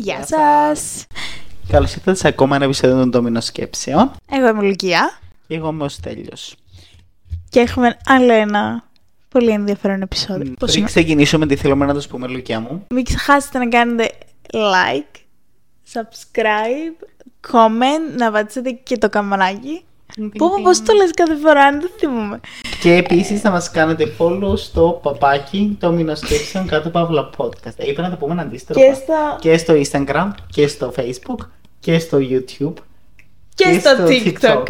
Γεια σας! Καλώς ήρθατε σε ακόμα ένα επεισόδιο των Ντόμινο Σκέψεων. Εγώ είμαι η Λουκία Εγώ είμαι ο Στέλιος. και έχουμε άλλο ένα πολύ ενδιαφέρον επεισόδιο. Πώς Πριν είναι; ξεκινήσουμε, τι θέλουμε να το πούμε, Λουκιά μου; Μην ξεχάσετε να κάνετε like, subscribe, comment, να πατήσετε και το καμπανάκι. Πω, πω, πώς το λες κάθε φορά, δεν το θυμούμαι. Και επίσης να μας κάνετε follow στο παπάκι Ντόμινο Σκέψεων κάτω παύλα podcast. Ε, Είπα να το πούμε αντίστροφα. Και στο, Και στο Instagram και στο Facebook και στο YouTube. και στο TikTok.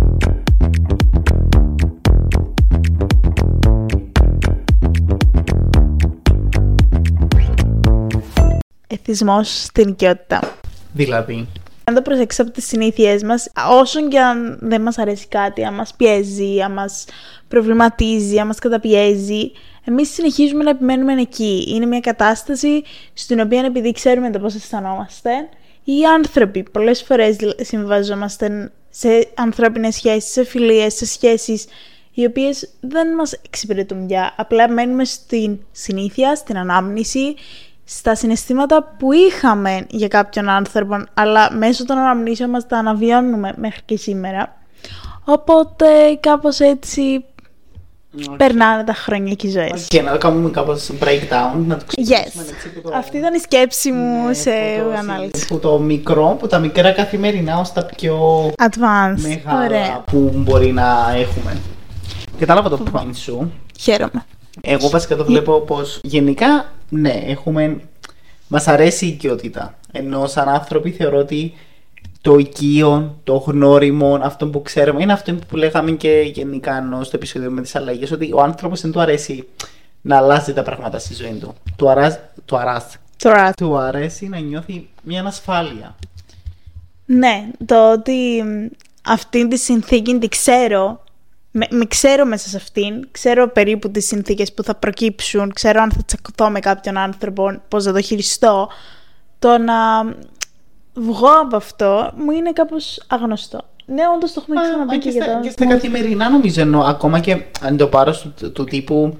Εθισμός στην οικειότητα. Δηλαδή, Αν το προσέξεις από τις συνήθειές μας, όσον και αν δεν μας αρέσει κάτι, αν μας πιέζει, αν μας προβληματίζει, αν μας καταπιέζει, εμείς συνεχίζουμε να επιμένουμε εκεί. Είναι μια κατάσταση στην οποία επειδή ξέρουμε το πώς αισθανόμαστε, οι άνθρωποι πολλές φορές συμβαζόμαστε σε ανθρώπινες σχέσεις, σε φιλίες, σε σχέσεις οι οποίες δεν μας εξυπηρετούν πια. Απλά μένουμε στην συνήθεια, στην ανάμνηση, στα συναισθήματα που είχαμε για κάποιον άνθρωπο, αλλά μέσω των αναμνήσεων μας τα αναβιώνουμε μέχρι και σήμερα. Οπότε κάπως έτσι περνάνε τα χρόνια και οι ζωές. και να το κάνουμε κάπως breakdown, να το ξεκινήσουμε Yes. έτσι που το... Αυτή ήταν η σκέψη μου Ναι, σε που το- ανάλυση. Που το μικρό, που τα μικρά καθημερινά ως τα πιο Advanced. μεγάλα Ωραία. που μπορεί να έχουμε. Κατάλαβα το point σου. Χαίρομαι. Εγώ βασικά το βλέπω πως γενικά, ναι, έχουμε... Μας αρέσει η οικειότητα. Ενώ σαν άνθρωποι θεωρώ ότι το οικείο, το γνώριμο, αυτό που ξέρουμε, είναι αυτό που λέγαμε και γενικά ενώ στο επεισόδιο με τις αλλαγές, ότι ο άνθρωπος δεν του αρέσει να αλλάζει τα πράγματα στη ζωή του. Του αράζει, του αράζει, Τώρα, του αρέσει να νιώθει μια ανασφάλεια. ναι, το ότι μ, αυτή τη συνθήκη τη ξέρω, με, με ξέρω μέσα σε αυτήν, ξέρω περίπου τις συνθήκες που θα προκύψουν, ξέρω αν θα τσακωθώ με κάποιον άνθρωπο, πώς θα το χειριστώ, το να μ, βγω από αυτό μου είναι κάπως αγνωστό. Ναι, όντως το έχουμε Μα, ξαναπεί μα και, και, για στα, το... και στα καθημερινά νομίζω εννοώ, ακόμα και αν το πάρω του, του τύπου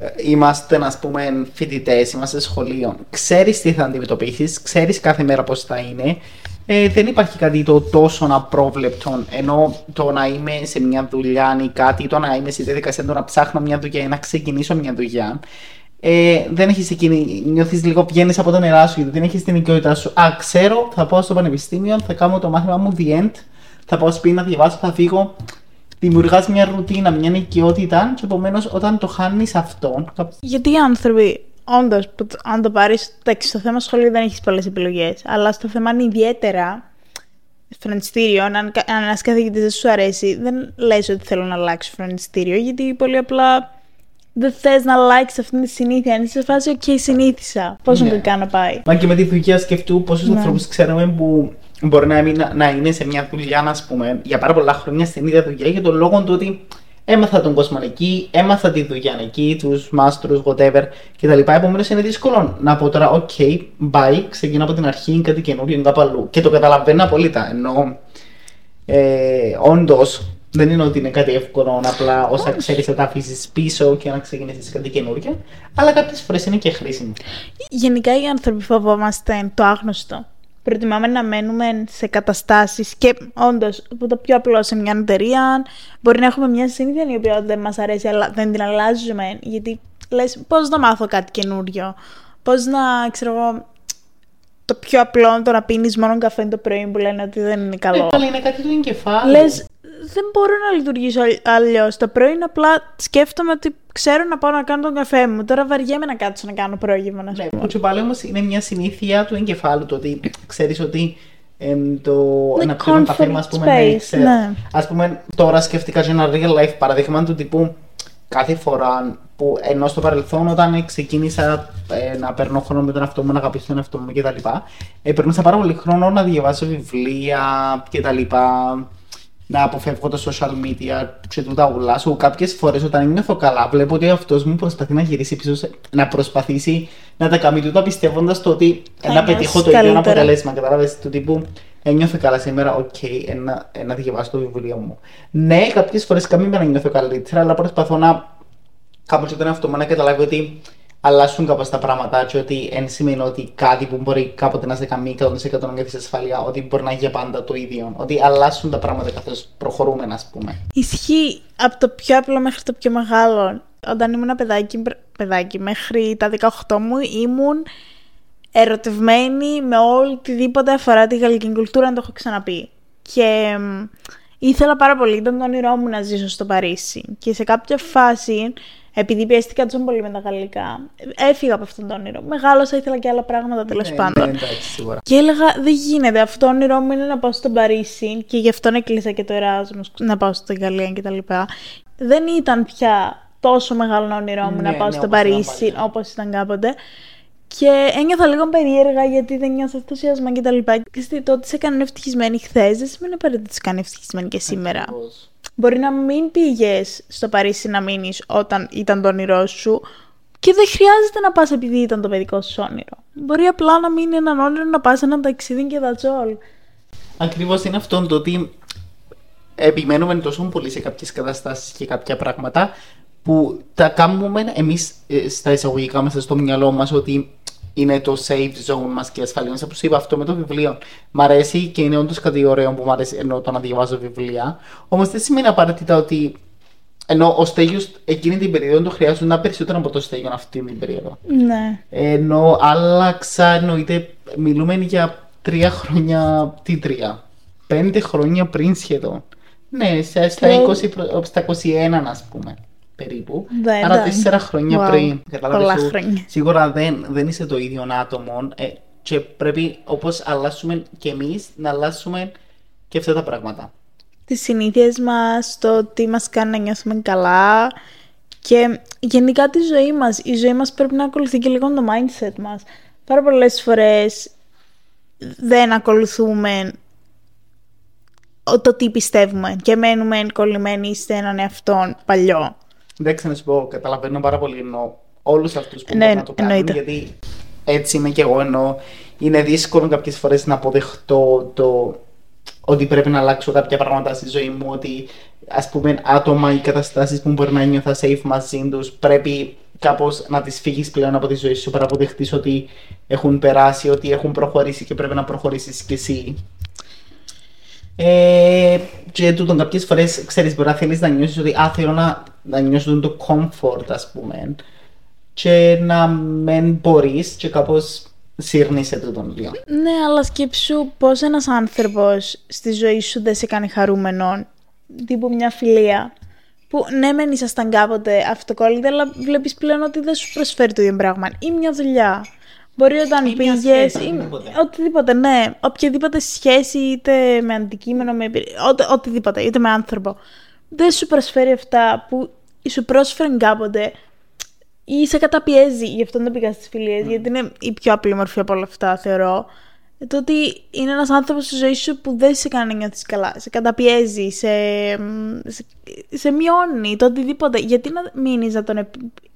ε, είμαστε ας πούμε φοιτητές, είμαστε σχολείο, ξέρεις τι θα αντιμετωπίσεις, ξέρεις κάθε μέρα πώς θα είναι, ε, δεν υπάρχει κάτι το τόσο απρόβλεπτο, ενώ το να είμαι σε μια δουλειά ή κάτι, το να είμαι στη διαδικασία του να ψάχνω μια δουλειά ή να ξεκινήσω μια δουλειά, ε, δεν έχεις εκείνη, νιώθεις λίγο, βγαίνεις από τα νερά σου γιατί δεν έχεις την οικειότητά σου. Α, ξέρω, θα πάω στο πανεπιστήμιο, θα κάνω το μάθημα μου the end, θα πάω σπίτι να διαβάσω, θα φύγω. Δημιουργάς μια ρουτίνα, μια οικειότητα και επομένως όταν το χάνεις αυτό. κάπου- Γιατί οι άνθρωποι, όντως, αν το πάρεις, εντάξει, στο θέμα σχολείο δεν έχεις πολλές επιλογές. Αλλά στο θέμα είναι ιδιαίτερα φροντιστήριο, αν, αν ένας καθηγητής δεν σου αρέσει, δεν λες ότι θέλω να αλλάξω φροντιστήριο, γιατί πολύ απλά δεν θες να αλλάξεις αυτή τη συνήθεια. Αν είσαι σε φάση, OK, συνήθισα. Πώς να Ναι. το κάνω πάει. Μα και με τη δουλειά σκεφτού πόσους Ναι. ανθρώπους ξέρουμε που μπορεί να, μην, να είναι σε μια δουλειά, ας πούμε, για πάρα πολλά χρόνια στην ίδια δουλειά για τον λόγο του ότι έμαθα τον κόσμο εκεί, έμαθα τη δουλειά εκεί, τους μάστρους, whatever κτλ. Επομένως είναι δύσκολο να πω τώρα, OK, bye, ξεκινώ από την αρχή, κάτι καινούριο, κάπου αλλού. Και το καταλαβαίνω απόλυτα. Ενώ ε, όντως δεν είναι ότι είναι κάτι εύκολο απλά όσα ξέρεις να τα αφήσεις πίσω και να ξεκινήσεις κάτι καινούριο. Αλλά κάποιες φορές είναι και χρήσιμο. Γενικά οι άνθρωποι φοβόμαστε το άγνωστο. Προτιμάμε να μένουμε σε καταστάσεις και όντως που το πιο απλό σε μια εταιρεία μπορεί να έχουμε μια συνήθεια η οποία δεν μας αρέσει αλλά δεν την αλλάζουμε γιατί λες πώς να μάθω κάτι καινούριο, πώς να ξέρω εγώ το πιο απλό το να πίνεις μόνο καφέ το πρωί που λένε ότι δεν είναι καλό; Ε, καλά, είναι κάτι του εγκεφάλου. Λες δεν μπορώ να λειτουργήσω αλλιώς. Το πρωί είναι απλά σκέφτομαι ότι ξέρω να πάω να κάνω τον καφέ μου. Τώρα βαριέμαι να κάτσω να κάνω πρόγευμα. Να σου Ναι, πω. που και πάλι όμω είναι μια συνήθεια του εγκεφάλου το ότι ξέρεις ότι εμ, το Ναι, να πιω έναν καφέ μου, comfort ας πούμε, space, ναι, ξέρω. ναι. Ας πούμε, τώρα σκέφτηκα και ένα real life παραδείγμα του τύπου κάθε φορά που ενώ στο παρελθόν όταν ξεκίνησα ε, να παίρνω χρόνο με τον εαυτό μου, να αγαπήσω τον εαυτό μου κτλ. Ε, περνούσα πάρα πολύ χρόνο να διαβάσω βιβλία κτλ. Να αποφεύγω τα social media και τούτα ούλλα σου. Κάποιες φορές όταν νιώθω καλά, βλέπω ότι αυτός μου προσπαθεί να γυρίσει πίσω, σε- να προσπαθήσει να τα κάνει τούτα πιστεύοντας το ότι Θα να νιώσεις πετύχω το ίδιο καλύτερα. αποτέλεσμα. Κατάλαβες του τύπου ένιωθω καλά σήμερα, οκ, ένα, να διαβάσω το βιβλίο μου. Ναι, κάποιες φορές καμία να νιώθω καλύτερα, αλλά προσπαθώ να κάπως τον εαυτό μου να καταλάβει ότι αλλάσουν κάπως τα πράγματα και ότι εν σημαίνει ότι κάτι που μπορεί κάποτε να σε κάνει 100% να νιώθεις ασφαλεία, ότι μπορεί να γίνει πάντα το ίδιο. Ότι αλλάσουν τα πράγματα καθώς προχωρούμε, ας πούμε. Ισχύει από το πιο απλό μέχρι το πιο μεγάλο. Όταν ήμουν παιδάκι, παιδάκι μέχρι τα 18 μου ήμουν ερωτευμένη με οτιδήποτε αφορά τη γαλλική κουλτούρα, να το έχω ξαναπεί. Και ήθελα πάρα πολύ, ήταν το όνειρό μου να ζήσω στο Παρίσι. Και σε κάποια φάση, επειδή πιέστηκα τόσο πολύ με τα γαλλικά, έφυγα από αυτόν τον όνειρο. Μεγάλωσα, ήθελα και άλλα πράγματα τέλος Ναι, πάντων. ναι, εντάξει, σίγουρα. Και έλεγα, δεν γίνεται. Αυτό το όνειρό μου είναι να πάω στο Παρίσι και γι' αυτό έκλεισα και το Εράσμος, να πάω στη Γαλλία κτλ. Δεν ήταν πια τόσο μεγάλο όνειρό μου Ναι, να πάω ναι, στο όπως ήταν Παρίσι παλιά. όπως ήταν κάποτε. Και ένιωθα λίγο περίεργα γιατί δεν νιώθω ενθουσιασμό κτλ. Και στη- το ότι σε έκανε ευτυχισμένη χθες δεν σημαίνει απαραίτητα ότι σε κάνει ευτυχισμένη και σήμερα. Ακριβώς. Μπορεί να μην πήγες στο Παρίσι να μείνεις όταν ήταν το όνειρό σου και δεν χρειάζεται να πας επειδή ήταν το παιδικό σου όνειρο. Μπορεί απλά να μείνει έναν όνειρο να πας ένα ταξίδι και that's all. Ακριβώς είναι αυτό το ότι επιμένουμε τόσο πολύ σε κάποιες καταστάσεις και κάποια πράγματα που τα κάνουμε εμείς ε, στα εισαγωγικά μας στο μυαλό μας ότι είναι το safe zone μας και ασφαλή μας. Όπως είπα αυτό με το βιβλίο. Μ' αρέσει και είναι όντως κάτι ωραίο που μου αρέσει ενώ το να διαβάζω βιβλία. Όμως δεν σημαίνει απαραίτητα ότι ενώ ο Στέγιος εκείνη την περίοδο το χρειάζονταν περισσότερο από το Στέγιο αυτή την περίοδο. Ναι. Ενώ άλλαξα, εννοείται, μιλούμε για τρία χρόνια, τι τρία, πέντε χρόνια πριν σχεδόν. Ναι, σε- στα, Και- 20, προ- στα 21 ας πούμε, περίπου. Ναι, Άρα εντάξει. τέσσερα χρόνια Wow. πριν. Κατάλαβες Πολλά σου, χρόνια. Σίγουρα δεν, δεν είσαι το ίδιο άτομο ε, και πρέπει όπως αλλάσουμε και εμείς να αλλάσουμε και αυτά τα πράγματα. τις συνήθειες μας, το τι μας κάνει να νιώθουμε καλά και γενικά τη ζωή μας. Η ζωή μας πρέπει να ακολουθεί και λίγο το mindset μας. Πάρα πολλές φορές δεν ακολουθούμε το τι πιστεύουμε και μένουμε κολλημένοι σε έναν εαυτό παλιό. Εντάξει, να σου πω, καταλαβαίνω πάρα πολύ ενώ όλους αυτούς που Ναι, μπορούν να το κάνουν, εννοείται. γιατί έτσι είμαι και εγώ, ενώ είναι δύσκολο κάποιες φορές να αποδεχτώ το ότι πρέπει να αλλάξω κάποια πράγματα στη ζωή μου, ότι ας πούμε άτομα ή καταστάσεις που μπορεί να νιώθω safe μαζί τους, πρέπει κάπως να τις φύγεις πλέον από τη ζωή σου, para αποδεχτείς ότι έχουν περάσει, ότι έχουν προχωρήσει και πρέπει να προχωρήσεις κι εσύ. Ε, και τούτον κάποιες φορές, ξέρεις, μπορεί να θέλεις να νιώσεις ότι α, θέλω να, να νιώσω το comfort, ας πούμε, και να μην μπορείς και κάπως σύρνεις τούτον λίγο. Ναι, αλλά σκέψου πώς ένας άνθρωπος στη ζωή σου δεν σε κάνει χαρούμενο, τύπου μια φιλία, που ναι μεν ήσασταν κάποτε αυτοκόλλητοι, αλλά βλέπεις πλέον ότι δεν σου προσφέρει το ίδιο πράγμα. Ή μια δουλειά. Μπορεί όταν Ή μια πήγες, σχέση, ή οτιδήποτε. οτιδήποτε, ναι. Οποιαδήποτε σχέση, είτε με αντικείμενο, με εμπειρία, οτε, οτιδήποτε, είτε με άνθρωπο. Δεν σου προσφέρει αυτά που σου πρόσφεραν κάποτε ή σε καταπιέζει, γι' αυτό δεν πήγα στις φιλίες, γιατί είναι η πιο απλή μορφή από όλα αυτά, θεωρώ. Ε, Το ότι είναι ένας άνθρωπος στη ζωή σου που δεν σε κάνει να νιώθεις καλά, σε καταπιέζει, σε, μ, σε, σε μειώνει, το οτιδήποτε. Γιατί να μείνεις να τον επ, επ,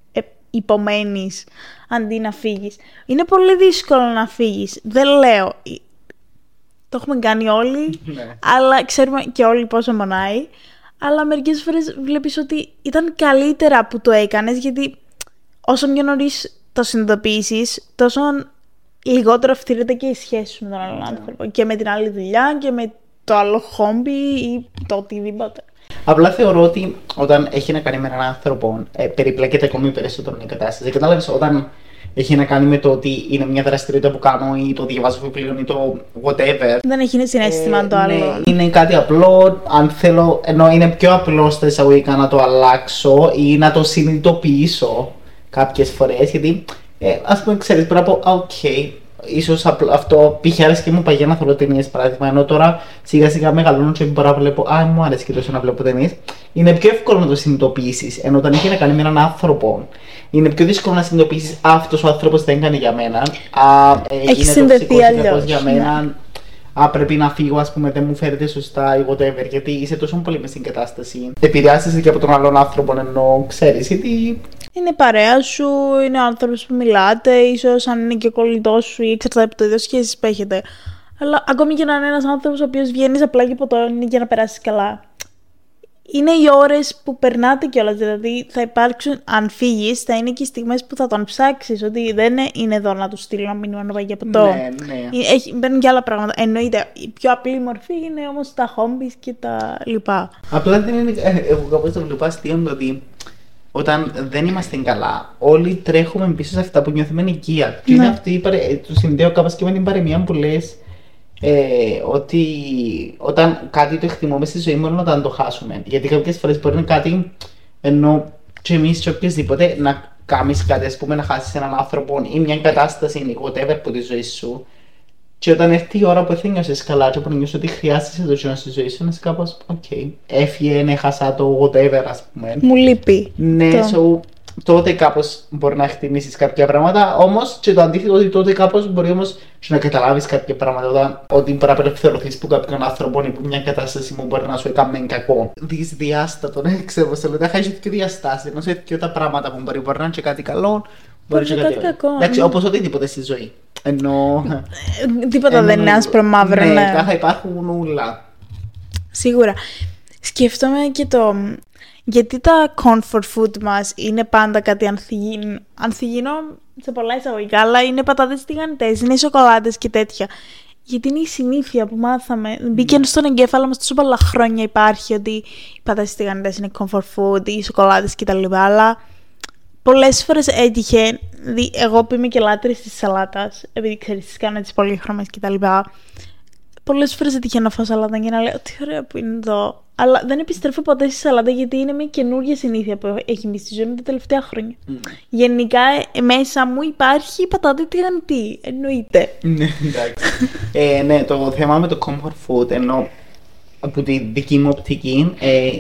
υπομένεις αντί να φύγεις. Είναι πολύ δύσκολο να φύγεις. Δεν λέω. ε, Το έχουμε κάνει όλοι, Ναι. αλλά ξέρουμε και όλοι πόσο μονάει. Αλλά μερικές φορές βλέπεις ότι ήταν καλύτερα που το έκανες, γιατί όσο πιο νωρίς το συνειδητοποιήσεις, τόσο λιγότερο αυθυρείται και η σχέση σου με τον άλλον άνθρωπο. Και με την άλλη δουλειά και με το άλλο χόμπι ή το οτιδήποτε. Απλά θεωρώ ότι όταν έχει να κάνει με έναν άνθρωπο, ε, περιπλέκεται ακόμη περισσότερο η κατάσταση. Κατάλαβες όταν έχει να κάνει με το ότι είναι μια δραστηριότητα που κάνω ή το διαβάζω βιβλίο ή το whatever. Δεν έχει συναίσθημα Ε, το άλλο. Ναι, είναι κάτι απλό. Αν θέλω, ενώ είναι πιο απλό στα εισαγωγικά να το αλλάξω ή να το συνειδητοποιήσω κάποιες φορές. Γιατί, ε, ας πούμε, ξέρεις, πρέπει να πω, «Α, οκ, ίσω αυτό π.χ. άρεσε και μου παγιά να θέλω ταινίες παράδειγμα. Ενώ τώρα σιγά σιγά μεγαλώνω και μπορώ να βλέπω, Α, μου αρέσει και τόσο να βλέπω ταινίες. Είναι πιο εύκολο να το συνειδητοποιήσεις. Ενώ όταν έχει να κάνει με έναν άνθρωπο, είναι πιο δύσκολο να συνειδητοποιήσεις αυτός ο άνθρωπος δεν κάνει για μένα. Α, ε, Έχει είναι συνδεθεί τοξικός, είναι αλλιώς, για ναι. μένα α, πρέπει να φύγω, ας πούμε, δεν μου φέρετε σωστά ή whatever, γιατί είσαι τόσο πολύ μες στην κατάσταση. Επηρεάζεσαι και από τον άλλον άνθρωπο, ενώ ξέρεις, γιατί. Είναι η παρέα σου, είναι ο άνθρωπος που μιλάτε, ίσως αν είναι και ο κολλητός σου ή εξαρτάται από το είδο σχέση που έχετε. Αλλά ακόμη και να είναι ένας άνθρωπος ο οποίος βγαίνεις απλά και από το είναι για να περάσεις καλά. είναι οι ώρες που περνάτε κιόλας. Δηλαδή θα υπάρξουν, αν φύγεις, θα είναι και οι στιγμές που θα τον ψάξεις. Ότι δεν είναι εδώ να του στείλω ένα μήνυμα να πάει για ποτό. Ναι, ναι. Έχει, μπαίνουν και άλλα πράγματα. Εννοείται. Η πιο απλή μορφή είναι όμως τα hobbies και τα λοιπά. Απλά δεν είναι. ε, Εγώ κάπως το βλέπω αστείο το ότι όταν δεν είμαστε καλά, όλοι τρέχουμε πίσω σε αυτά που νιώθουμε οικία. Και είναι Ναι. αυτή η παρε... ε, το συνδέω κάπως και με την παροιμία που λες ε, ότι όταν κάτι το εκτιμούμε στη ζωή μόνο όταν το χάσουμε. Γιατί κάποιες φορές μπορεί να είναι κάτι ενώ και εμείς και οποιοδήποτε να κάνεις κάτι, ας πούμε, να χάσεις έναν άνθρωπο ή μια κατάσταση ή whatever από τη ζωή σου. Και όταν έρθει η ώρα που θα νιώσεις καλά και που να νιώσεις ότι χρειάζεσαι το κοινό στη ζωή σου, να είσαι κάπως, οκ, έφυγε, έχασα το whatever, ας πούμε. Μου λείπει. Ναι, Το- so, τότε κάπως μπορεί να εκτιμήσεις κάποια πράγματα, όμως και το αντίθετο ότι τότε κάπως μπορεί όμως και να καταλάβεις κάποια πράγματα όταν, ότι μπορεί να απελευθερωθείς που κάποιον άνθρωπο ή που μια κατάσταση που μπορεί να σου έκανε κακό. Δυσδιάστατο, ναι, ξέρω πώς το λέω, θα έχεις και διαστάσεις, ενώ σε και τα πράγματα που μπορεί, μπορεί να είναι και κάτι καλό, Μπορεί και κάτι κακό, Εντάξει, ναι. όπως οτιδήποτε στη ζωή. Ενώ... Ε, Τίποτα δεν είναι άσπρο μαύρο, ναι. ναι. θα υπάρχουν ούλα. Σίγουρα. Σκέφτομαι και το... Γιατί τα comfort food μας είναι πάντα κάτι ανθυγιεινό, ανθυγιεινό σε πολλά εισαγωγικά, αλλά είναι πατάτες τηγανιτές, είναι σοκολάτες και τέτοια. Γιατί είναι η συνήθεια που μάθαμε. Μπήκε στον εγκέφαλο μας τόσο πολλά χρόνια υπάρχει ότι οι πατάτες τηγανιτές είναι comfort food, οι σοκολάτες κτλ. Αλλά πολλές φορές έτυχε, δι, εγώ που είμαι και λάτρης της σαλάτας, επειδή ξέρεις τις κάνω τις πολύχρωμες κτλ. Πολλές φορές έτυχε να φάω σαλάτα και να λέω τι ωραία που είναι εδώ. Αλλά δεν επιστρέφω ποτέ στη σαλάτα γιατί είναι μια καινούργια συνήθεια που έχει μπει στη ζωή μου τα τελευταία χρόνια. Γενικά ε, μέσα μου υπάρχει η πατάτα τηγανιτή. Εννοείται. Ναι, εντάξει. ε, ναι, το θέμα με το comfort food, ενώ από τη δική μου οπτική ε,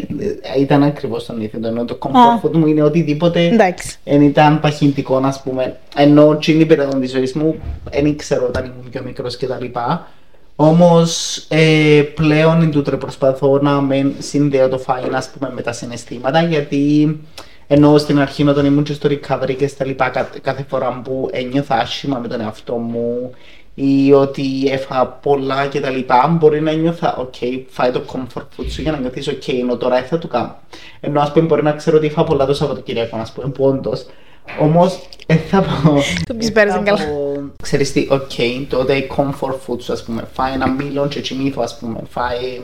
ήταν ακριβώς το ίδιο. Ενώ το comfort Α. food μου είναι οτιδήποτε Εντάξει. δεν ήταν παχυντικό, ας πούμε. Ενώ την περίοδο της ζωής μου, δεν ήξερα όταν ήμουν πιο μικρός κτλ. Όμως ε, πλέον εν τούτο προσπαθώ να μην συνδέω το φάιν ας πούμε, με τα συναισθήματα γιατί ενώ στην αρχή όταν ήμουν και στο recovery και στα λοιπά κα- κάθε φορά που ένιωθα άσχημα με τον εαυτό μου ή ότι έφαγα πολλά και τα λοιπά. Μπορεί να νιώθα ok φάει το comfort food σου για να νιώθεις ok ενώ τώρα δεν θα το κάνω ενώ ας πούμε μπορεί να ξέρω ότι είχα πολλά το Σαββατοκύριακο ας πούμε που όντως. Όμως δεν θα πω Το πεις ε, πέρασαν θα καλά. πω, Ξέρεις τι, οκ, τότε η comfort food σου ας πούμε. Φάει ένα μήλο και τσιμήθω ας πούμε. Φάει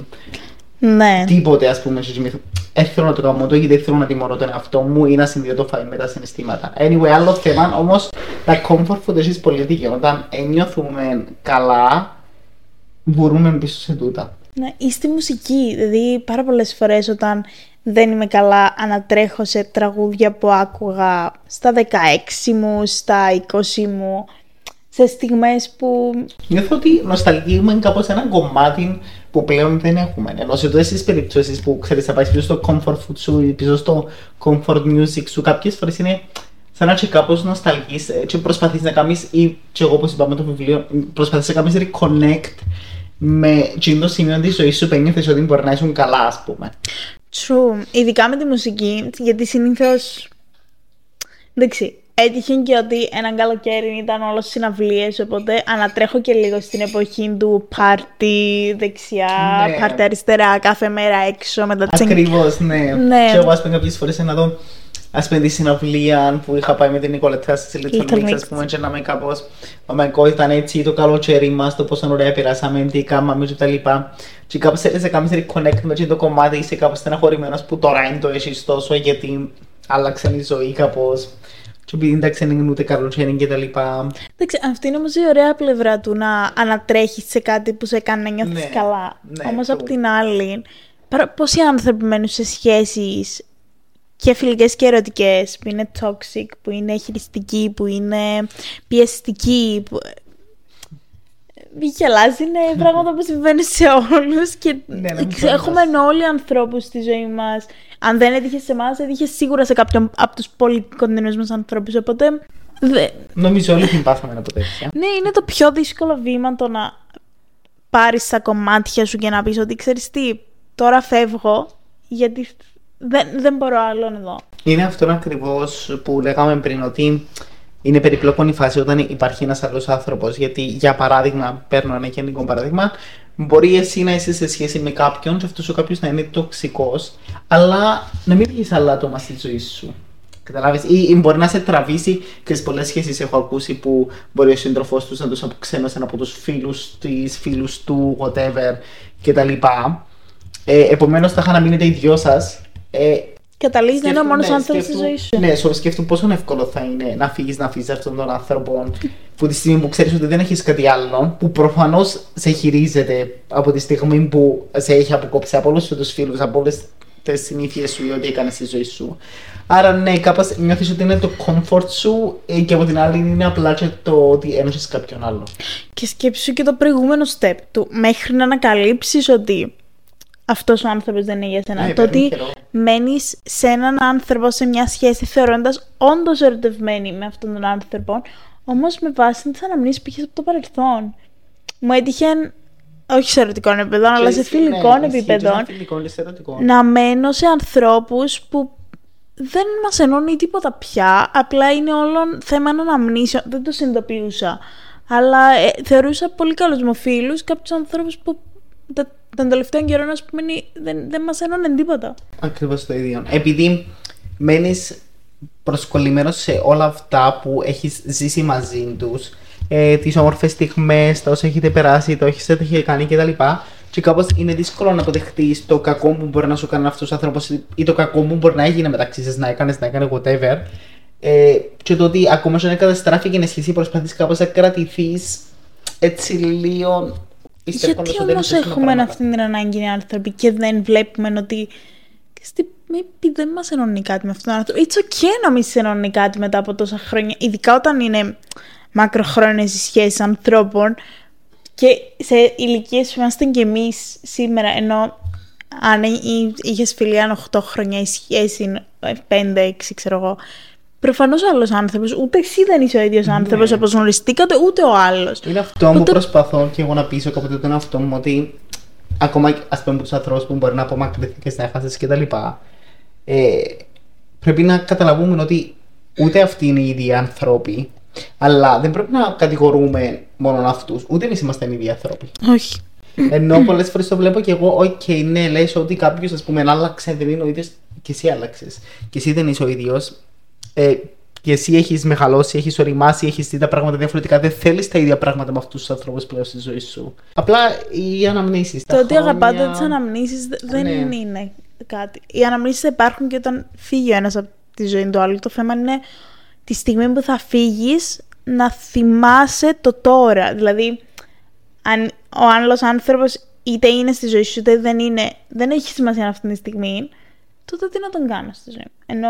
Ναι. τίποτε ας πούμε και τσιμήθω δεν θέλω να το κάνω το γιατί δεν θέλω να τιμωρώ τον εαυτό μου ή να συνδυώ το φάει με τα συναισθήματα. Anyway, άλλο θέμα, όμως τα comfort food έχεις πολύ δίκαιο. Όταν νιώθουμε καλά, μπορούμε πίσω σε τούτα. Ναι, ή στη μουσική. Δηλαδή, πάρα πολλές φορές όταν δεν είμαι καλά, ανατρέχω σε τραγούδια που άκουγα στα 16 μου, στα 20 μου, σε στιγμές που. Νιώθω ότι νοσταλγούμε κάπως ένα κομμάτι που πλέον δεν έχουμε. Ενώ σε αυτές τις περιπτώσεις που ξέρεις θα πάεις πίσω στο comfort food σου ή πίσω στο comfort music σου, κάποιες φορές είναι σαν να και κάπως νοσταλγείς ε, και προσπαθείς να κάνεις ή και εγώ όπως είπαμε το βιβλίο, προσπαθείς να κάνεις reconnect με εκείνο το σημείο της ζωής σου που ένιωθες ότι μπορεί να ήσουν καλά ας πούμε. True. Ειδικά με τη μουσική, γιατί συνήθως. Εντάξει, έτυχε και ότι έναν καλοκαίρι ήταν όλος συναυλίες, οπότε ανατρέχω και λίγο στην εποχή του πάρτι δεξιά, Ναι. πάρτι αριστερά, κάθε μέρα έξω με τα τσιγκ. Ακριβώς, ναι. Ναι. Και εγώ ας πούμε κάποιες φορές να δω ας πούμε τη συναυλία που είχα πάει με την Νικολετά στη Little Little Mix Mix. ας πούμε και να είμαι κάπως oh my god ήταν έτσι το καλοκαίρι μας, το πόσο ωραία περάσαμε, τι κάναμε και τα λοιπά και κάπως θέλεις να κάνεις reconnect με το κομμάτι είσαι κάπως στεναχωρημένος που τώρα είναι το έχεις τόσο γιατί άλλαξε η ζωή κάπως και επειδή εντάξει δεν είναι ούτε καλοκαίρι και τα λοιπά Εντάξει, αυτή είναι όμως η ωραία πλευρά του να ανατρέχεις σε κάτι που σε κάνει να νιώθεις Ναι, καλά. ναι, όμως true. απ' την άλλη, παρα- πόσοι άνθρωποι μένουν σε σχέσεις και φιλικές και ερωτικές που είναι toxic, που είναι χειριστικοί, που είναι πιεστικοί, που... Μη γελάς, είναι πράγματα που συμβαίνουν σε όλους και Ναι, να μην ξε- έχουμε φανταστώ. όλοι ανθρώπους στη ζωή μας. Αν δεν έτυχε σε εμάς, έτυχε σίγουρα σε κάποιον από τους πολύ κοντινούς μας ανθρώπους, οπότε... δε- νομίζω όλοι την πάθαμε από τέτοια ναι, είναι το πιο δύσκολο βήμα το να πάρεις τα κομμάτια σου και να πεις ότι ξέρεις τι, τώρα φεύγω γιατί δεν, δεν μπορώ άλλον εδώ. Είναι αυτό ακριβώς που λέγαμε πριν, ότι είναι περιπλοκόνη η φάση όταν υπάρχει ένας άλλος άνθρωπος. Γιατί, για παράδειγμα, παίρνω ένα γενικό παράδειγμα, Μπορεί εσύ να είσαι σε σχέση με κάποιον και αυτός ο κάποιος να είναι τοξικός, αλλά να μην βγεις άλλα άτομα στη ζωή σου. Καταλάβεις, ή, ή μπορεί να σε τραβήσει και σε πολλές σχέσεις έχω ακούσει που μπορεί ο σύντροφός τους να τους αποξένωσε από τους φίλους της, φίλους του, whatever κτλ. Ε, Επομένως, θα είχα να μείνετε οι δυο σας. Ε, Καταλήγεις να είναι ο σκέφτομαι- μόνος ναι, άνθρωπο στη σκέφτομαι- ζωή σου. Ναι, σου σκέφτομαι πόσο εύκολο θα είναι να φύγεις να αφήσει αυτόν τον άνθρωπο που τη στιγμή που ξέρεις ότι δεν έχεις κάτι άλλο, που προφανώς σε χειρίζεται από τη στιγμή που σε έχει αποκόψει από όλους τους φίλους, από όλες τις συνήθειες σου ή ό,τι έκανες στη ζωή σου. Άρα, ναι, κάπως νιώθεις ότι είναι το comfort σου ε, και από την άλλη είναι απλά και το ότι ένωσες κάποιον άλλο. Και σκέψου και το προηγούμενο step του. Μέχρι να ανακαλύψεις ότι αυτός ο άνθρωπος δεν είναι για σένα. Ναι, το παίρνει ότι καιρό. Μένεις σε έναν άνθρωπο, σε μια σχέση, θεωρώντας όντως ερωτευμένη με αυτόν τον άνθρωπο, όμως με βάση τις αναμνήσεις που είχες από το παρελθόν. Μου έτυχε, όχι σε ερωτικών επίπεδων, αλλά σε Και- ναι, φιλικών ισχύει και επίπεδων, σε φιλικών και σε ερωτικών. να μένω σε ανθρώπους που δεν μας ενώνει τίποτα πια, απλά είναι όλων θέμα αναμνήσεων, δεν το συνειδητοποιούσα. Αλλά ε, θεωρούσα πολύ καλούς μου φίλους, κάποιους ανθρώπους που τα, τον τελευταίο καιρό, ας πούμε, δεν, δεν μας ενώνει τίποτα. Ακριβώς το ίδιο. Επειδή μένεις προσκολλημένος σε όλα αυτά που έχεις ζήσει μαζί τους, ε, τις όμορφες στιγμές, τα όσα έχετε περάσει, τα όσα έχετε κάνει κτλ. Και κάπως είναι δύσκολο να αποδεχτείς το κακό που μπορεί να σου κάνει αυτός ο άνθρωπος ή το κακό που μπορεί να έγινε μεταξύ σας, να έκανες, να έκανε whatever. Ε, και το ότι ακόμα και αν καταστράφηκε η σχέση, προσπαθείς κάπως να κρατηθείς έτσι λίγο. Γιατί ότι όμω δεν έχουμε πράγματα. αυτή την ανάγκη οι άνθρωποι και δεν βλέπουμε ότι. Στη... Maybe δεν μας ενώνει κάτι με αυτόν τον άνθρωπο. It's okay να μην σε ενώνει κάτι μετά από τόσα χρόνια. Ειδικά όταν είναι μακροχρόνιες οι σχέσεις ανθρώπων και σε ηλικίες που είμαστε κι εμείς σήμερα. Ενώ αν είχες φιλία 8 χρόνια, η σχέση είναι 5-6, ξέρω εγώ. Προφανώς άλλος άνθρωπος, ούτε εσύ δεν είσαι ο ίδιος Ναι. άνθρωπος όπως γνωριστήκατε, ούτε ο άλλος. Είναι αυτό που προσπαθώ και εγώ να πείσω κάποτε τον εαυτό μου ότι ακόμα ας πούμε από τους ανθρώπους που μπορεί να απομακρυνθήκε να έχασες κτλ. Ε, πρέπει να καταλαβούμε ότι ούτε αυτοί είναι οι ίδιοι άνθρωποι, αλλά δεν πρέπει να κατηγορούμε μόνο αυτούς. Ούτε εμείς είμαστε οι ίδιοι άνθρωποι. Όχι. Ενώ πολλές φορές το βλέπω και εγώ, οκ, ναι, λες ότι κάποιος ας πούμε άλλαξε, δεν είναι ο ίδιος και εσύ άλλαξες. Και εσύ δεν είσαι ο ίδιος. Ε, και εσύ έχεις μεγαλώσει, έχεις οριμάσει, έχεις δει τα πράγματα διαφορετικά. Δεν θέλεις τα ίδια πράγματα με αυτούς τους ανθρώπους πλέον στη ζωή σου. Απλά οι αναμνήσεις Το τα ότι αγαπάτε χρόνια- τις αναμνήσεις δεν Ναι. είναι κάτι. Οι αναμνήσεις θα υπάρχουν και όταν φύγει ο ένας από τη ζωή του άλλου. Το θέμα είναι τη στιγμή που θα φύγεις να θυμάσαι το τώρα. Δηλαδή, αν ο άλλος άνθρωπος είτε είναι στη ζωή σου είτε δεν είναι, δεν έχει σημασία αυτή τη στιγμή, τότε τι να τον κάνω στη ζωή μου. Ενώ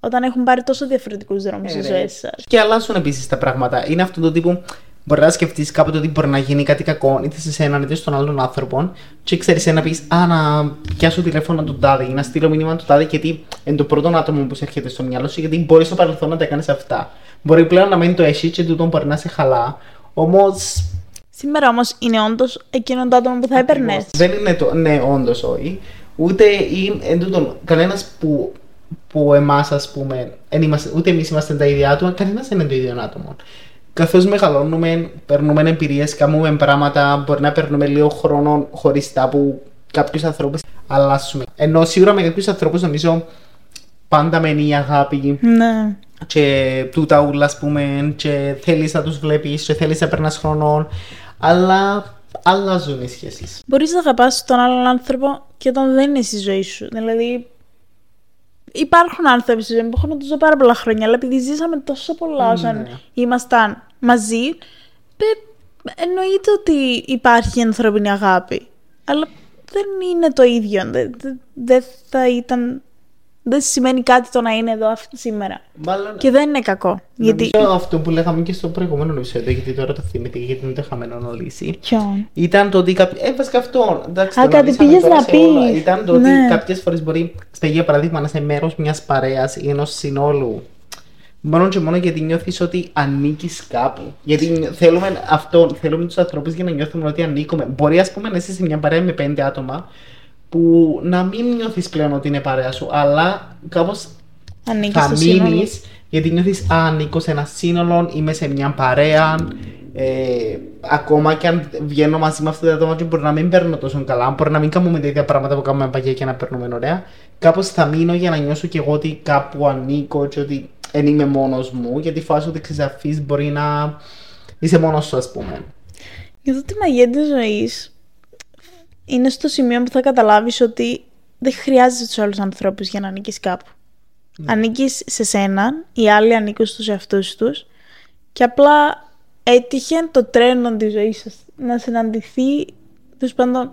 όταν έχουν πάρει τόσο διαφορετικούς δρόμους Ε, στις ναι. ζωές σας. Και αλλάζουν επίσης τα πράγματα. Είναι αυτό το τύπο. Μπορεί να σκεφτείς κάποτε ότι μπορεί να γίνει κάτι κακό είτε σε εσένα είτε στον άλλον άνθρωπο, και ξέρεις να πεις Α, να πιάσω τηλέφωνο του τάδε ή να στείλω μήνυμα του τάδε, γιατί είναι το πρώτο άτομο που σου έρχεται στο μυαλό σου, γιατί μπορεί στο παρελθόν να τα κάνει αυτά. Μπορεί πλέον να μένει το εσύ και τούτο μπορεί να σε χαλά. Όμως. Σήμερα όμως είναι όντως εκείνο το άτομο που θα έπαιρνες. Δεν είναι το. Ναι, όντως όχι. Ούτε κανένας που, που εμάς, ας πούμε, εν είμαστε, ούτε εμείς είμαστε τα ίδια άτομα, κανένας δεν είναι το ίδιο άτομο. Καθώς μεγαλώνουμε, παίρνουμε εμπειρίες, κάνουμε πράγματα, μπορεί να παίρνουμε λίγο χρόνο χωριστά που κάποιους ανθρώπους αλλάσουμε. Ενώ σίγουρα με κάποιους ανθρώπους νομίζω πάντα μένει η αγάπη Ναι. και τούτα ούλα, ας πούμε, και θέλεις να τους βλέπεις και θέλεις να περνάς χρόνο, αλλά αλλάζουν οι σχέσεις. Μπορείς να αγαπάς τον άλλον άνθρωπο και όταν δεν είναι στη ζωή σου. Δηλαδή, υπάρχουν άνθρωποι στη ζωή μου που έχω να τους δω πάρα πολλά χρόνια, αλλά επειδή ζήσαμε τόσο πολλά όταν Ναι. ήμασταν μαζί, ε, εννοείται ότι υπάρχει ανθρώπινη αγάπη. Αλλά δεν είναι το ίδιο. Δεν δεν- δεν θα ήταν... Δεν σημαίνει κάτι το να είναι εδώ αυ- σήμερα. Μάλλον, Και δεν είναι κακό. Γιατί... νομίζω αυτό που λέγαμε και στο προηγούμενο επεισόδιο, γιατί τώρα το θυμηθήκα γιατί είναι το χαμένο λύση. Ποιον. Ήταν το ότι κάποιοι. Ε, βασικά αυτό. Εντάξει, Α, το κάτι αναλύσαμε πήγες τώρα να σε όλα. πεις. Ήταν το ότι Ναι. κάποιες φορές μπορεί, στα για παράδειγμα, να είσαι μέρος μιας παρέας ή ενός συνόλου. Μόνο και μόνο γιατί νιώθεις ότι ανήκεις κάπου. Γιατί νιώ- θέλουμε αυτό, θέλουμε τους ανθρώπους για να νιώθουμε ότι ανήκουμε. Μπορεί, ας πούμε, να είσαι σε μια παρέα με πέντε άτομα που να μην νιώθεις πλέον ότι είναι παρέα σου, αλλά κάπως Ανήκεις θα στο σύνολο. μείνεις γιατί νιώθεις Α, ανήκω σε ένα σύνολο, είμαι σε μια παρέα. Ε, ακόμα και αν βγαίνω μαζί με αυτά τα άτομα και μπορεί να μην παίρνω τόσο καλά, μπορεί να μην κάνουμε τα ίδια πράγματα που κάνουμε παγιά και να παίρνουμε ωραία, κάπως θα μείνω για να νιώσω και εγώ ότι κάπου ανήκω και ότι δεν είμαι μόνος μου, γιατί φάση ότι ξεσαφεί μπορεί να είσαι μόνος σου, ας πούμε. Νιώθω ότι η μαγεία της ζωής είναι στο σημείο που θα καταλάβεις ότι δεν χρειάζεσαι τους άλλους ανθρώπους για να ανήκει κάπου. Ναι. Ανήκεις σε σένα, οι άλλοι ανήκουν στους εαυτούς τους και απλά έτυχε το τρένο της ζωής σας να συναντηθεί. Τέλος πάντων,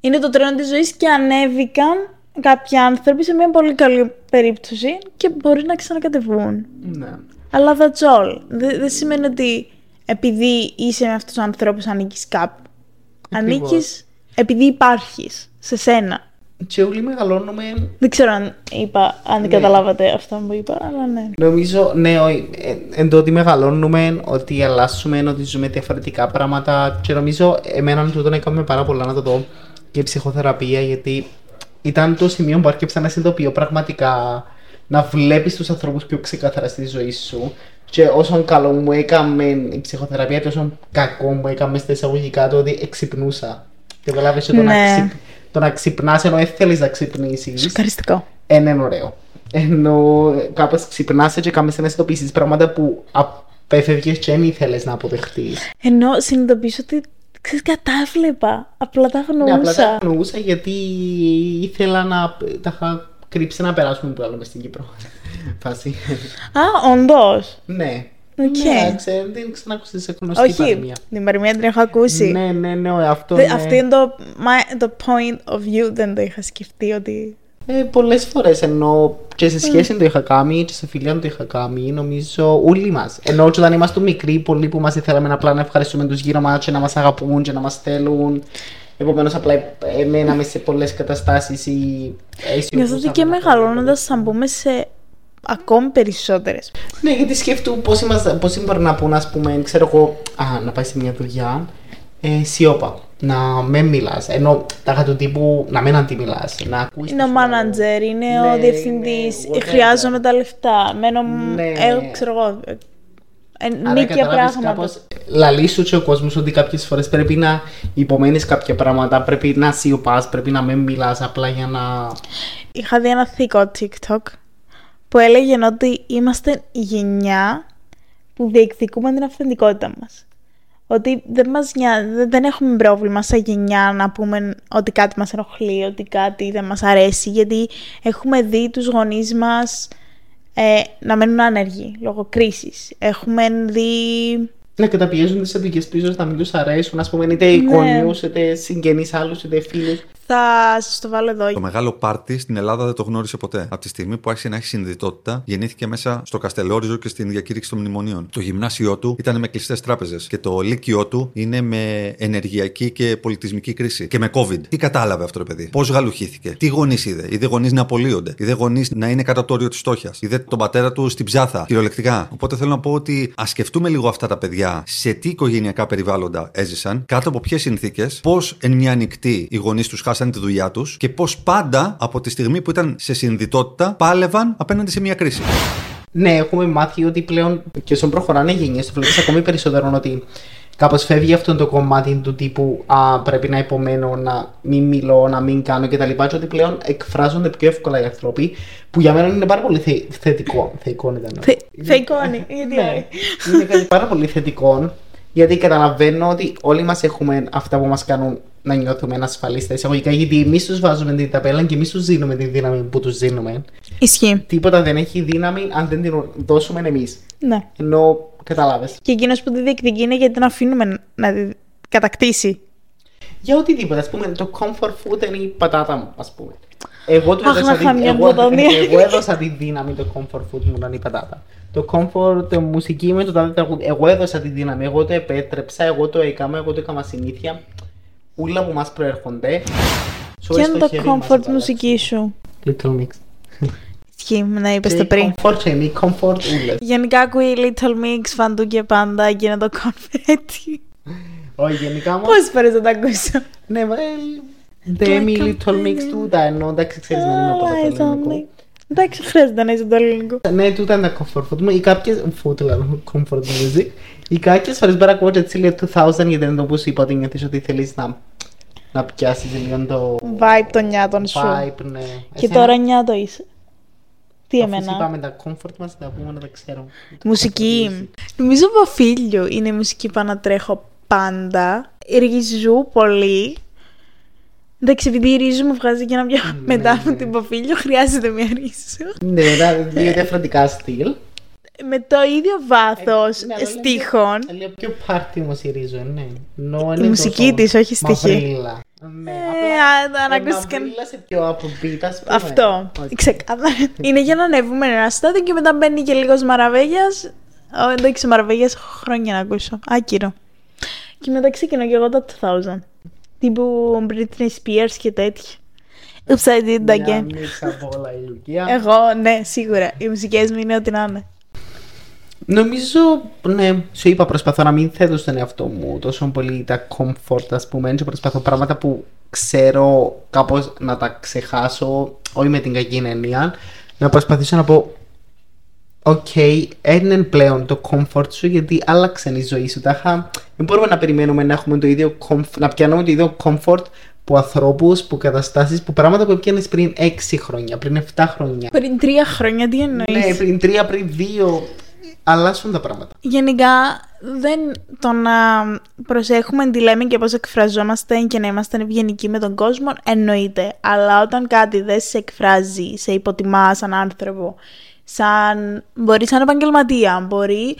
είναι το τρένο της ζωής και ανέβηκαν κάποιοι άνθρωποι σε μια πολύ καλή περίπτωση και μπορεί να ξανακατεβούν. Ναι. Αλλά that's all. Δεν σημαίνει ότι επειδή είσαι με αυτούς τους ανθρώπους ανήκεις κάπου. Ανήκεις επειδή υπάρχεις σε σένα. Και όλοι μεγαλώνουμε. Δεν ξέρω αν είπα, αν ναι. καταλάβατε αυτό που είπα, αλλά ναι. Νομίζω, ναι, ε, εν το ότι μεγαλώνουμε, ότι αλλάσουμε, ότι ζούμε διαφορετικά πράγματα. Και νομίζω, εμένα τούτο να έκαμε πάρα πολλά να το δω και η ψυχοθεραπεία, γιατί ήταν το σημείο που άρχισα να συνειδητοποιώ πραγματικά να βλέπεις τους ανθρώπους πιο ξεκάθαρα στη ζωή σου. Και όσο καλό μου έκαμε η ψυχοθεραπεία, τόσο κακό μου έκαμε στα εισαγωγικά το ότι εξυπνούσα. Και βλάβει το, ναι. το να ξυπνάς ενώ δεν θέλει να ξυπνήσεις. Σοκαριστικό. Είναι ωραίο. Ενώ κάπως ξυπνά και κάνει να συνειδητοποιήσεις πράγματα που απέφευγες και δεν ήθελες να αποδεχτείς. Ενώ συνειδητοποιήσω ότι ξέρεις, κατάβλεπα. Απλά τα γνωρούσα. Ναι, απλά τα γνωρούσα γιατί ήθελα να τα είχα κρύψει να περάσουμε που άλλο μες στην Κύπρο. Φάση. Α, όντως. Ναι. Okay. Ναι, ξέρω, δεν ξανακούσει σε γνωστή Όχι, παροιμία. την παροιμία την έχω ακούσει. Ναι, ναι, ναι, αυτό Δε, ναι. Αυτό είναι το, my, το point of view, δεν το είχα σκεφτεί ότι... Ε, Πολλές φορές ενώ και σε σχέση mm. το είχα κάνει και σε φιλία το είχα κάνει, νομίζω όλοι μας. Ενώ όταν είμαστε μικροί, πολλοί που μας ήθελαμε απλά να ευχαριστούμε τους γύρω μας και να μας αγαπούν και να μας θέλουν. Επομένως, απλά μέναμε σε πολλές καταστάσεις ή. Νιώθω ότι και μεγαλώνοντας θα μπούμε σε ακόμη περισσότερες. Ναι, γιατί σκέφτομαι πώς μπορεί να πούνε, ας πούμε, ξέρω εγώ, α, να πάει σε μια δουλειά, ε, σιώπα να μην μιλάς. Ενώ τα του τύπου να μην αντιμιλάς. Να ακούεις. Είναι ο μάνατζερ, είναι ναι, ο διευθυντής. Ναι, χρειάζομαι τα λεφτά. Μένω. Ναι. Ε, ξέρω εγώ. Ε, νίκια πράγματα. Κάπως, λαλείς σου και ο κόσμος ότι κάποιες φορές πρέπει να υπομένεις κάποια πράγματα, πρέπει να σιωπάς, πρέπει να μην μιλάς απλά για να. Είχα δει ένα θήκο TikTok που έλεγε ότι είμαστε η γενιά που διεκδικούμε την αυθεντικότητα μας ότι δεν, μας δεν έχουμε πρόβλημα σαν γενιά να πούμε ότι κάτι μας ενοχλεί, ότι κάτι δεν μας αρέσει, γιατί έχουμε δει τους γονείς μας ε, να μένουν άνεργοι λόγω κρίσης. Έχουμε δει... Να καταπιέζουν τις αντικέ πίσω, να μην τους αρέσουν, ας πούμε, είτε ναι. είτε συγγενείς άλλους, είτε φίλους. Θα σας το βάλω εδώ. Το μεγάλο πάρτι στην Ελλάδα δεν το γνώρισε ποτέ. Από τη στιγμή που άρχισε να έχει συνειδητότητα, γεννήθηκε μέσα στο Καστελόριζο και στην διακήρυξη των μνημονίων. Το γυμνάσιό του ήταν με κλειστές τράπεζες και το λύκειό του είναι με ενεργειακή και πολιτισμική κρίση. Και με COVID. Τι κατάλαβε αυτό το παιδί; Πώς γαλουχήθηκε; Τι γονείς είδε; Είδε γονείς να απολύονται; Είδε γονείς να είναι κατά το όριο της φτώχειας; Είδε τον πατέρα του στην ψάθα. Κυριολεκτικά; Οπότε θέλω να πω ότι ας σκεφτούμε λίγο αυτά τα παιδιά σε τι οικογενειακά περιβάλλοντα έζησαν, κάτω από ποιες συνθήκες, πώς εν μια νυχτή οι γονείς τους χάσαν τη δουλειά τους και πώς πάντα από τη στιγμή που ήταν σε συνειδητότητα πάλευαν απέναντι σε μια κρίση. Ναι, έχουμε μάθει ότι πλέον και στον προχωράνε οι γενιές, το βλέπεις ακόμη περισσότερο ότι κάπως φεύγει αυτό το κομμάτι του τύπου Α, πρέπει να υπομένω, να μην μιλώ, να μην κάνω κτλ. Και ότι πλέον εκφράζονται πιο εύκολα οι άνθρωποι, που για μένα είναι πάρα πολύ θε, θετικό. Θεϊκό ήταν. Θεϊκό είναι, ναι, είναι κάτι πάρα πολύ θετικό. Γιατί καταλαβαίνω ότι όλοι μας έχουμε αυτά που μας κάνουν να νιώθουμε ασφαλεί στα εισαγωγικά. Γιατί εμείς τους βάζουμε την ταπέλα και εμείς τους δίνουμε τη δύναμη που τους δίνουμε. Ισχύει. Τίποτα δεν έχει δύναμη αν δεν την δώσουμε εμείς. Ναι. Ενώ κατάλαβε. Και εκείνος που τη διεκδικεί είναι γιατί την αφήνουμε να τη κατακτήσει. Για οτιδήποτε. Α πούμε, το comfort food είναι η πατάτα μου, ας πούμε. Εγώ του έδωσα, τη... εγώ, εγώ έδωσα τη δύναμη το comfort food μου να είναι η πατάτα. Το comfort, το μουσική με το τάδε τραγούδι. Εγώ έδωσα τη δύναμη, εγώ το επέτρεψα, εγώ το έκανα, εγώ το έκανα συνήθεια. Ούλα που μας προέρχονται. Ποιο είναι το comfort μουσική σου; Little Mix. Ισχύει, να είπες το πριν. Comfort και μη comfort ούλες. Γενικά ακούει Little Mix, φαντού και πάντα και είναι το confetti. Όχι, γενικά όμως... Πόσες φορές θα τα ακούσω; Ναι, well, Demi Little Mix του τα ενώ εντάξει ξέρεις δεν είναι από το ελληνικό. Εντάξει, χρειάζεται να είσαι το λίγο. Ναι, τούτα είναι τα comfort food μου ή κάποιες food, λέω, comfort music ή κάποιες φορές μπορεί να ακούω έτσι λίγο 2000 γιατί είναι το που σου είπα ότι νιώθεις ότι θέλεις να, να πιάσεις λίγο το Vibe των νιάτων σου. vibe, ναι. Και Εσένα, τώρα νιάτο είσαι. Τι αφού εμένα; είπαμε τα comfort μας, να πούμε να τα ξέρουμε. Μουσική. Νομίζω Βαφίλιο είναι η μουσική που ανατρέχω πάντα. Ρίζου πολύ. Εντάξει, επειδή η ρίζου μου βγάζει και ένα πιο μετά από ναι. την Βαφίλιο, χρειάζεται μια ρίζου. Ναι, τα δύο διαφορετικά στυλ. Με το ίδιο βάθος Ναι, αλλά λίγο- στίχων. Λίγο πιο πάρτι όμως η Ρίζο, ναι. Νο, Η είναι μουσική τόσο της, όχι στοιχεία. μαυρίλα. Ναι, Ε, απλά- α, αν ε, ακούστηκαν- μαυρίλα σε πιο upbeat, ας πούμε. Αυτό. Οκ. Ξεκάθαρα. Είναι για να ανέβουμε ένα στάδιο και μετά μπαίνει και λίγος Μαραβέγιας. Εντάξει, Μαραβέγιας έχω χρόνια να ακούσω. Άκυρο. Και μετά ξεκινώ και εγώ τα 2000. Τύπου Britney Spears και τέτοια. Oops, I did it Μια again. μίξ από όλα η Λουκία. Εγώ, ναι, σίγουρα. Οι μουσικές μου είναι ό,τι να είναι. Νομίζω, ναι, σου είπα, προσπαθώ να μην θέτω στον εαυτό μου τόσο πολύ τα comfort, ας πούμε, και προσπαθώ πράγματα που ξέρω κάπως να τα ξεχάσω, όχι με την κακή έννοια, να προσπαθήσω να πω, Οκ, είναι πλέον το comfort σου γιατί άλλαξε η ζωή σου. Τάχα, δεν μπορούμε να περιμένουμε να έχουμε το ίδιο comfort, να πιάνουμε το ίδιο comfort που ανθρώπους, που καταστάσεις, που πράγματα που πιάνει πριν 6 χρόνια, πριν 7 χρόνια. Πριν τρία χρόνια, τι εννοείς; Ναι, πριν 3, πριν 2. Αλλάσουν τα πράγματα. Γενικά, δεν το να προσέχουμε τι λέμε και πώς εκφραζόμαστε και να είμαστε ευγενικοί με τον κόσμο, εννοείται. Αλλά όταν κάτι δεν σε εκφράζει, σε υποτιμά σαν άνθρωπο, σαν... μπορεί σαν επαγγελματία, μπορεί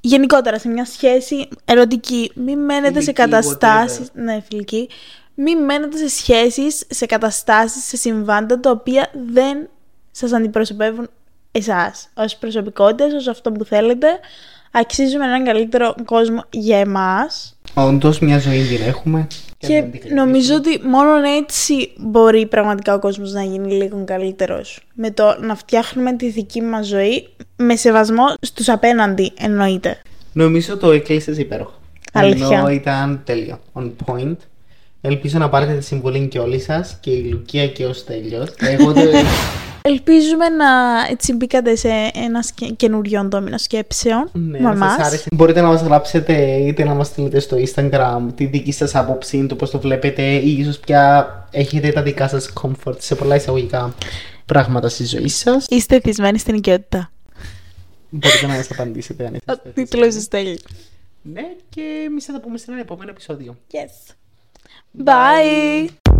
γενικότερα σε μια σχέση ερωτική, μην μένετε σε Φιλική, καταστάσεις... Ναι, φιλική. Μην μένετε σε σχέσεις, σε καταστάσεις, σε συμβάντα τα οποία δεν σας αντιπροσωπεύουν εσάς ως προσωπικότητες, ως αυτό που θέλετε. Αξίζουμε έναν καλύτερο κόσμο για εμάς Όντως, μια ζωή την έχουμε. και να την κρατήσουμε. νομίζω ότι μόνο έτσι μπορεί πραγματικά ο κόσμος να γίνει λίγο καλύτερος. Με το να φτιάχνουμε τη δική μας ζωή με σεβασμό στους απέναντι εννοείται. Νομίζω το έκλεισε υπέροχα. Αλήθεια. Ενώ ήταν τέλειο. On point. Ελπίζω να πάρετε τη συμβουλή και όλοι σας και η Λουκία και ο Στέλιος. Εγώ το... Ελπίζουμε να έτσι μπήκατε σε ένα σκε... καινούριο ντόμινο σκέψεων ναι, με να εμάς. σας άρεσε. Μπορείτε να μας γράψετε είτε να μας στείλετε στο Instagram τη δική σας άποψη, το πώς το βλέπετε ή ίσως πια έχετε τα δικά σας comfort σε πολλά εισαγωγικά πράγματα στη ζωή σας. Είστε θυσμένοι στην οικειότητα. Μπορείτε να μας απαντήσετε αν Ο είστε τίτλος του Στέλιου. Ναι, και εμείς θα τα πούμε σε ένα επόμενο επεισόδιο. Yes. Bye.